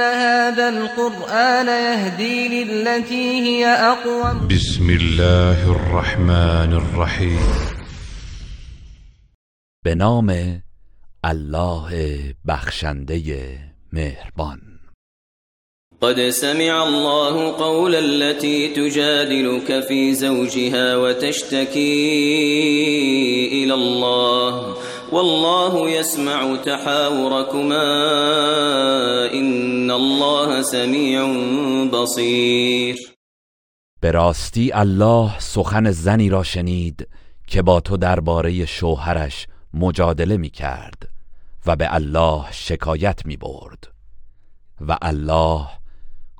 إن هذا القرآن يهدي للتي هي أقوم. بسم الله الرحمن الرحیم به نام الله بخشنده مهربان. قد سمع الله قول التي تجادلك في زوجها وتشتكي إلى الله. والله يسمع تحاوركما إن الله سميع بصير. به راستی الله سخن زنی را شنید که با تو درباره شوهرش مجادله می کرد و به الله شکایت می برد و الله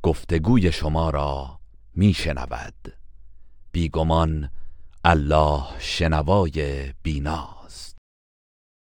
گفتگوی شما را می شنود. بیگمان الله شنوای بیناست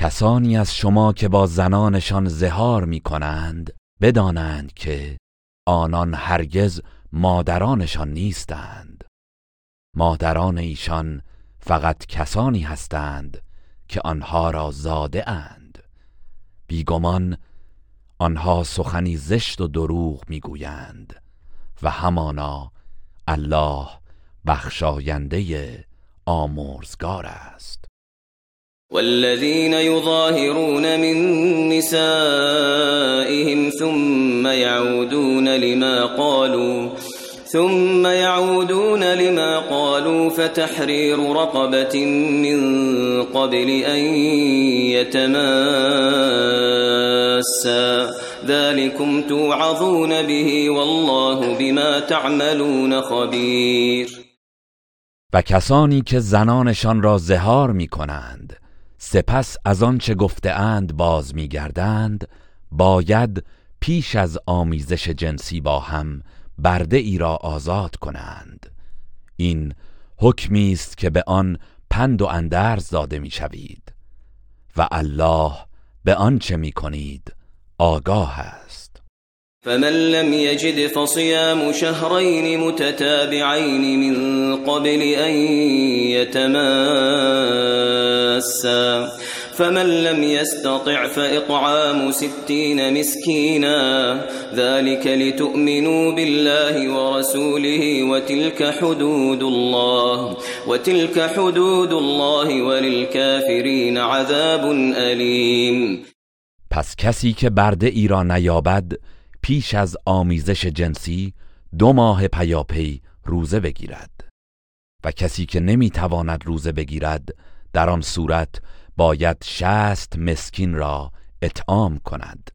کسانی از شما که با زنانشان زهار می کنند بدانند که آنان هرگز مادرانشان نیستند. مادران ایشان فقط کسانی هستند که آنها را زاده اند. بیگمان آنها سخنی زشت و دروغ می‌گویند و همانا الله بخشاینده آمرزگار است. والذين يظاهرون من نسائهم ثم يعودون لما قالوا ثم يعودون لما قالوا فتحرير رقبة من قبل أن يتماسا. ذلكم توعظون به والله بما تعملون خبير. و کسانی که زنانشان را زهار می کنند سپس از آنچه گفته اند باز می گردند باید پیش از آمیزش جنسی با هم برده ای را آزاد کنند. این حکمی است که به آن پند و اندرز داده می شوید و الله به آنچه می کنید آگاه است. فمن لم يجد فصيام شهرين متتابعين من قبل أن يتماسا فمن لم يستطع فإطعام ستين مسكينا. ذلك لتؤمنوا بالله ورسوله وتلك حدود الله. وتلك حدود الله وللكافرين عذاب أليم. پس کسی که برده ای را نیابد پیش از آمیزش جنسی دو ماه پیاپی روزه بگیرد. و کسی که نمی‌تواند روزه بگیرد در آن صورت باید شست مسکین را اطعام کند.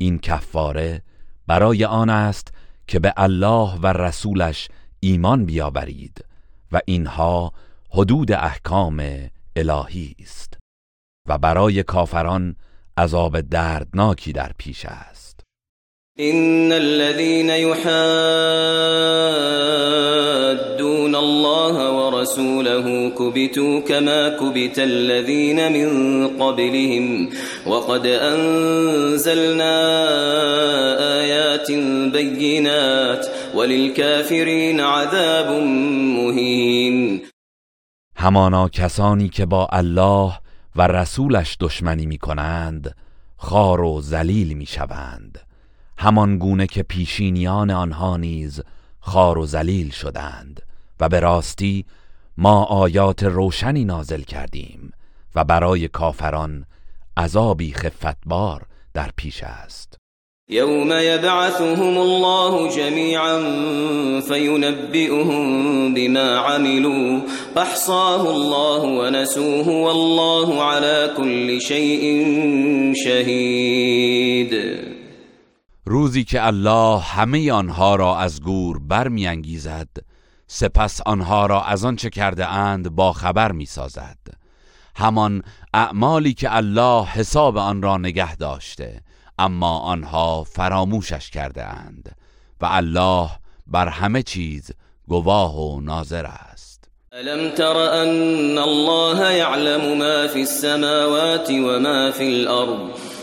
این کفاره برای آن است که به الله و رسولش ایمان بیاورید و اینها حدود احکام الهی است و برای کافران عذاب دردناکی در پیش است. إن الذين يحادون الله ورسوله كبتوا كما كبت الذين من قبلهم وقد أنزلنا آيات بينات وللكافرين عذاب مهين. همانا کسانی که با الله و رسولش دشمنی می کنند خار و ذلیل می شوند همان گونه که پیشینیان آنها نیز خار و ذلیل شدند و به راستی ما آیات روشنی نازل کردیم و برای کافران عذابی خفتبار در پیش است. يوم يبعثهم الله جميعا فينبئهم بما عملوا احصاه الله ونسوه والله على كل شيء شهید. روزی که الله همه آنها را از گور برمیانگیزد سپس آنها را از آنچه کرده اند با خبر می سازد همان اعمالی که الله حساب آن را نگه داشته اما آنها فراموشش کرده اند و الله بر همه چیز گواه و ناظر است. الم تر ان الله يعلم ما في السماوات وما في الارض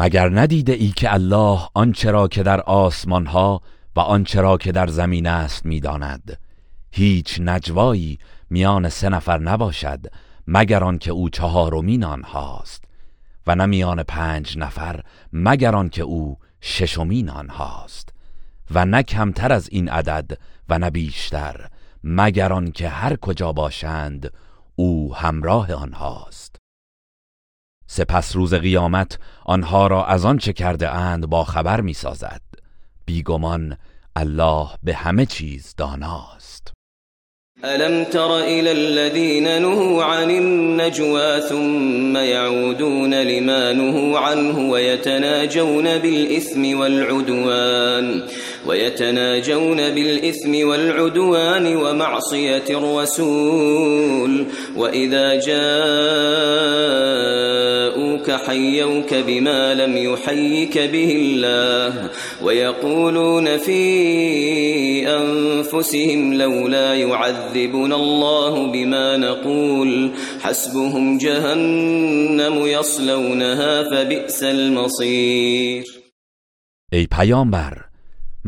مگر ندیده ای که الله آنچه را که در آسمان ها و آنچه را که در زمین است می‌داند؟ هیچ نجوایی میان سه نفر نباشد مگر آنکه او چهارمین آنهاست و نه میان پنج نفر مگر آنکه او ششمین آنهاست و نه کمتر از این عدد و نه بیشتر مگر آنکه هر کجا باشند او همراه آنهاست. سپس روز قیامت آنها را از آنچه کرده اند با خبر می سازد بیگمان الله به همه چیز داناست. الم تر الى الذين نهوا عن النجوى ثم يعودون لما نهوا عنه ويتناجون بالاثم والعدوان ويتناجون بالإثم والعدوان ومعصية الرسول. وإذا جاءوك حيوك بما لم يحيك به الله. ويقولون في أنفسهم لولا يعذبنا الله بما نقول. حسبهم جهنم يصلونها فبئس المصير. پیامبر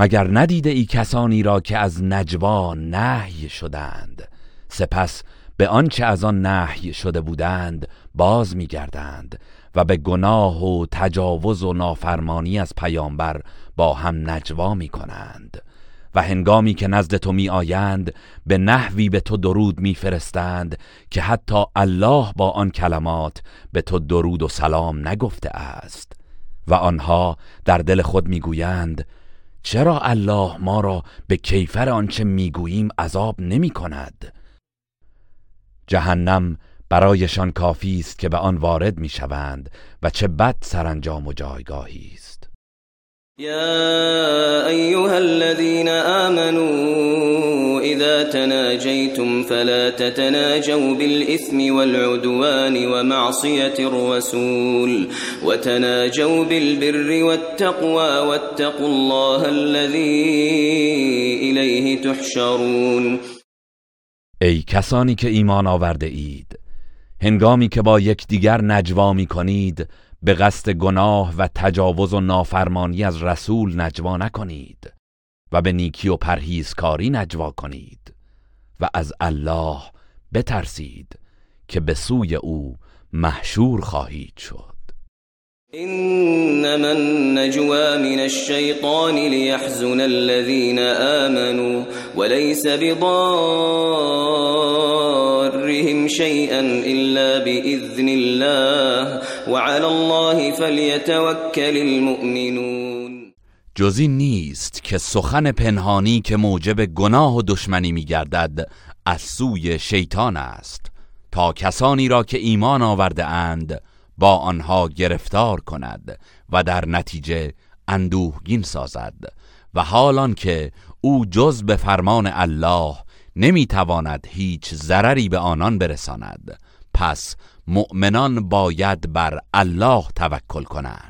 مگر ندیده ای کسانی را که از نجوا نهی شدند؟ سپس به آنچه از آن نهی شده بودند باز میگردند و به گناه و تجاوز و نافرمانی از پیامبر با هم نجوا می کنند و هنگامی که نزد تو می آیند به نحوی به تو درود می فرستند که حتی الله با آن کلمات به تو درود و سلام نگفته است. و آنها در دل خود می‌گویند چرا الله ما را به کیفر آنچه می‌گوییم عذاب نمی کند جهنم برایشان کافی است که به آن وارد می‌شوند و چه بد سرانجام و جایگاهی است. يا أيها الذين آمنوا إذا تناجيتم فلا تتناجوا بالإثم والعدوان ومعصية الرسول. وتناجوا بالبر والتقوى واتقوا الله الذي إليه تحشرون. ای کسانی که ایمان آورده اید هنگامی که با یکدیگر نجوا می کنید به قصد گناه و تجاوز و نافرمانی از رسول نجوا نکنید و به نیکی و پرهیزکاری نجوا کنید و از الله بترسید که به سوی او محشور خواهید شد. انما النجوى من الشيطان ليحزن الذين آمنوا وليس بضارهم شيئا إلا بإذن الله وعلى الله فليتوكل المؤمنون. جزی نیست که سخن پنهانی که موجب گناه و دشمنی میگردد از سوی شیطان است. تا کسانی را که ایمان آورده اند با آنها گرفتار کند و در نتیجه اندوهگین سازد و حالان که او جز به فرمان الله نمی‌تواند هیچ ضرری به آنان برساند پس مؤمنان باید بر الله توکل کنند.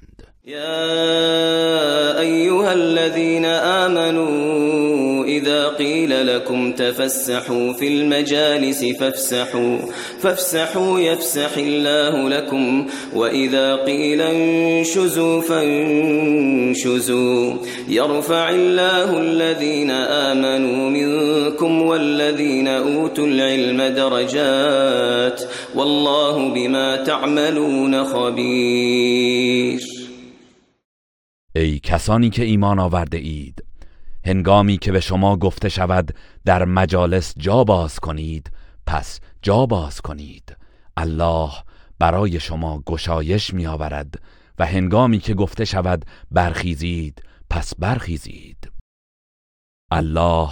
يا أيها الذين آمنوا إذا قيل لكم تفسحوا في المجالس فافسحوا فافسحوا يفسح الله لكم وإذا قيل انشزوا فانشزوا. يرفع الله الذين آمنوا منكم والذين أوتوا العلم درجات والله بما تعملون خبير. کسانی که ایمان آورده اید. هنگامی که به شما گفته شود در مجالس جا باز کنید پس جا باز کنید. الله برای شما گشایش می آورد و هنگامی که گفته شود برخیزید پس برخیزید. الله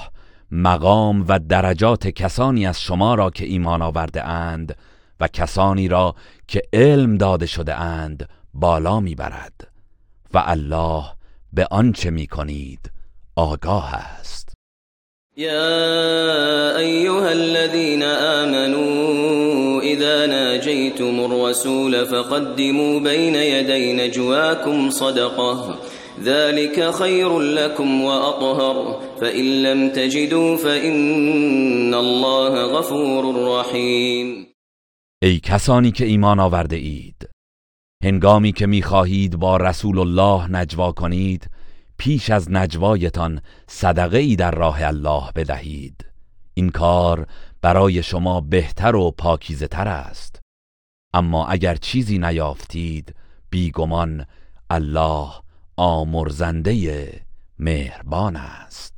مقام و درجات کسانی از شما را که ایمان آورده اند و کسانی را که علم داده شده اند بالا می‌برد. و الله به آنچه می کنید آگاه است. يا أيها الذين آمنوا إذا ناجيتم الرسول فقدموا بين يدي نجواكم صدقة ذلك خير لكم وأطهر فإن لم تجدوا فإن الله غفور رحيم ای کسانی که ایمان آورده اید هنگامی که می‌خواهید با رسول الله نجوا کنید پیش از نجوایتان صدقه ای در راه الله بدهید. این کار برای شما بهتر و پاکیزه تر است. اما اگر چیزی نیافتید بیگمان الله آمرزنده مهربان است.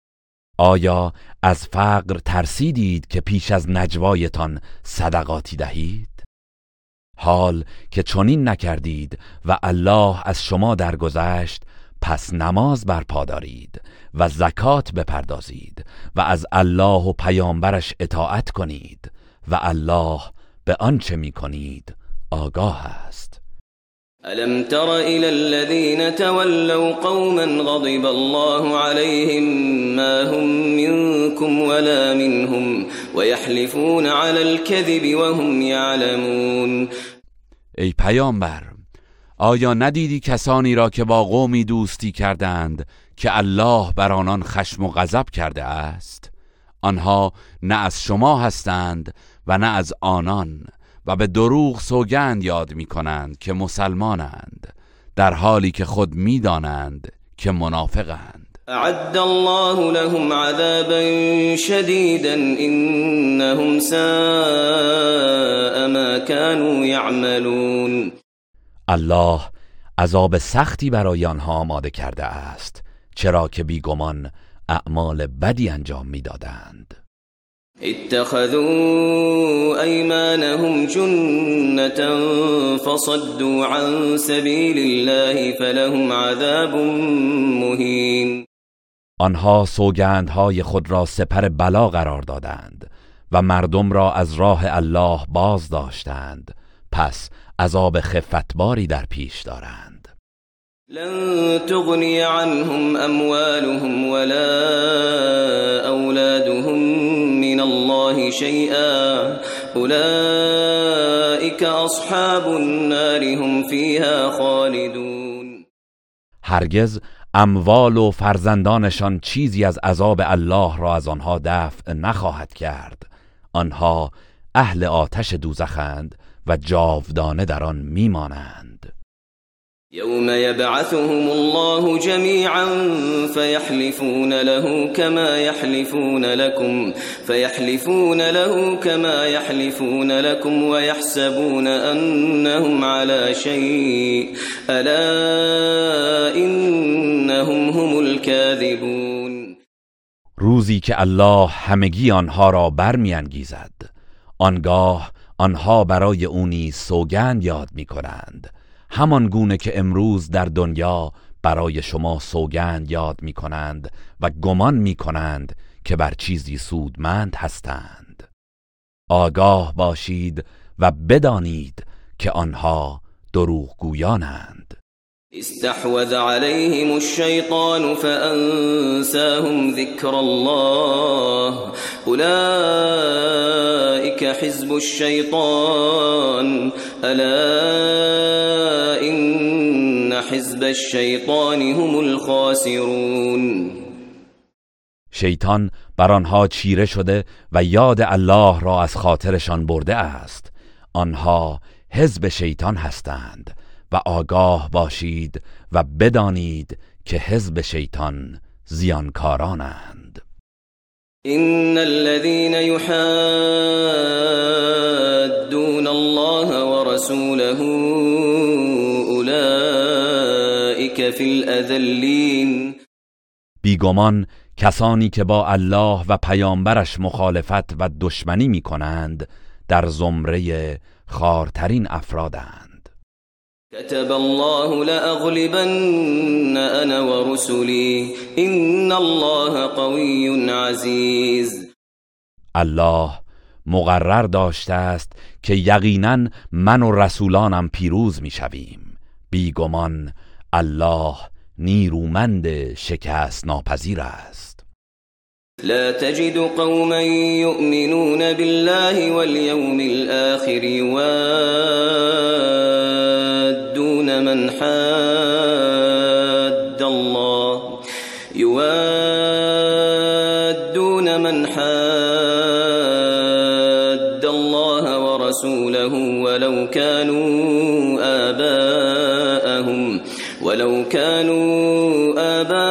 آیا از فقر ترسیدید که پیش از نجوایتان صدقاتی دهید؟ حال که چنین نکردید و الله از شما درگذشت پس نماز برپا دارید و زکات بپردازید و از الله و پیامبرش اطاعت کنید و الله به آنچه می کنید آگاه است ألم تر إلى الذين تولوا قوما غضب الله عليهم ما هم منكم ولا منهم ويحلفون على الكذب وهم يعلمون. ای پیامبر آیا ندیدی کسانی را که با قومی دوستی کردند که الله بر آنان خشم و غضب کرده است؟ آنها نه از شما هستند و نه از آنان. و به دروغ سوگند یاد می کنند که مسلمانند در حالی که خود می‌دانند که منافقند. اعد الله لهم عذابا شديدا انهم ساء ما كانوا يعملون الله عذاب سختی برای آنها آماده کرده است چرا که بیگمان اعمال بدی انجام می‌دادند. اتخذوا ايمانهم جنة فصدوا عن سبيل الله فلهم عذاب مهين. آنها سوگندهای خود را سپر بلا قرار دادند و مردم را از راه الله باز داشتند. پس عذاب خفتباری در پیش دارند. لن تغني عنهم اموالهم ولا اولادهم الله شيئا. اولئك اصحاب النار هم فيها خالدون. هرگز اموال و فرزندانشان چیزی از عذاب الله را از آنها دفع نخواهد کرد. آنها اهل آتش دوزخند و جاودانه در آن میمانند. يوم يبعثهم الله جميعا فيحلفون له كما يحلفون لكم فيحلفون له كما يحلفون لكم ويحسبون انهم على شيء. الا انهم هم الكاذبون. روزی که الله همگی آنها را برمیانگیزد آنگاه آنها برای او نیز سوگند یاد می کنند همان گونه که امروز در دنیا برای شما سوگند یاد می کنند و گمان می کنند که بر چیزی سودمند هستند. آگاه باشید و بدانید که آنها دروغگویانند. استحوذ عليهم الشيطان فأنساهم ذكر الله. أولئك حزب الشيطان. ألا إن حزب الشيطان هم الخاسرون. شیطان بر آنها چیره شده و یاد الله را از خاطرشان برده است. آنها حزب شیطان هستند. و آگاه باشید و بدانید که حزب شیطان زیانکارانند. إن الذين يحادون الله ورسوله أولئك في الأذلين. بیگمان کسانی که با الله و پیامبرش مخالفت و دشمنی می کنند در زمره خارترین افرادند. كتب الله لأغلبن أنا ورسلي. إن الله قوي عزيز. الله مقرر داشته است که یقینا من و رسولانم پیروز می‌شویم بیگمان الله نیرومند شکست ناپذیر است. لا تجد قوما يؤمنون بالله واليوم الآخر يوادون من حاد الله. يوادون من حاد الله ورسوله ولو كانوا آباءهم. ولو كانوا آباءهم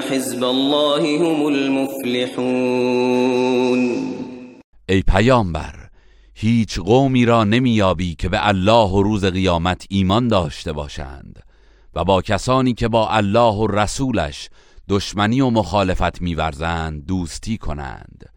حزب الله هم المفلحون. ای پیامبر هیچ قومی را نمیابی که به الله و روز قیامت ایمان داشته باشند و با کسانی که با الله و رسولش دشمنی و مخالفت میورزند دوستی کنند.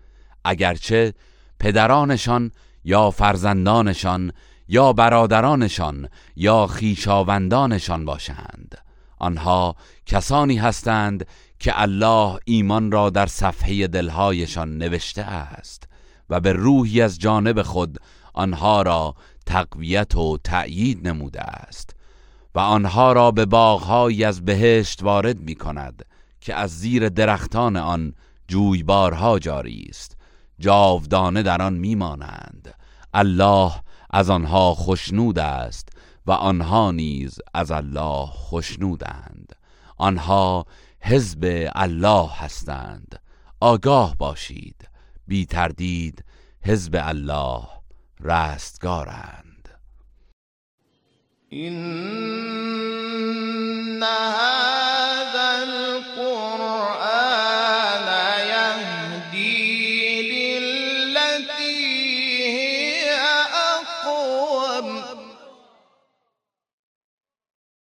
اگرچه پدرانشان یا فرزندانشان یا برادرانشان یا خیشاوندانشان باشند آنها کسانی هستند که الله ایمان را در صفحه دلهایشان نوشته است و به روحی از جانب خود آنها را تقویت و تأیید نموده است و آنها را به باغهایی از بهشت وارد می کند که از زیر درختان آن جویبارها جاری است. جاودانه در آن میمانند. الله از آنها خشنود است و آنها نیز از الله خشنودند. آنها حزب الله هستند. آگاه باشید. بی تردید حزب الله رستگارند. إن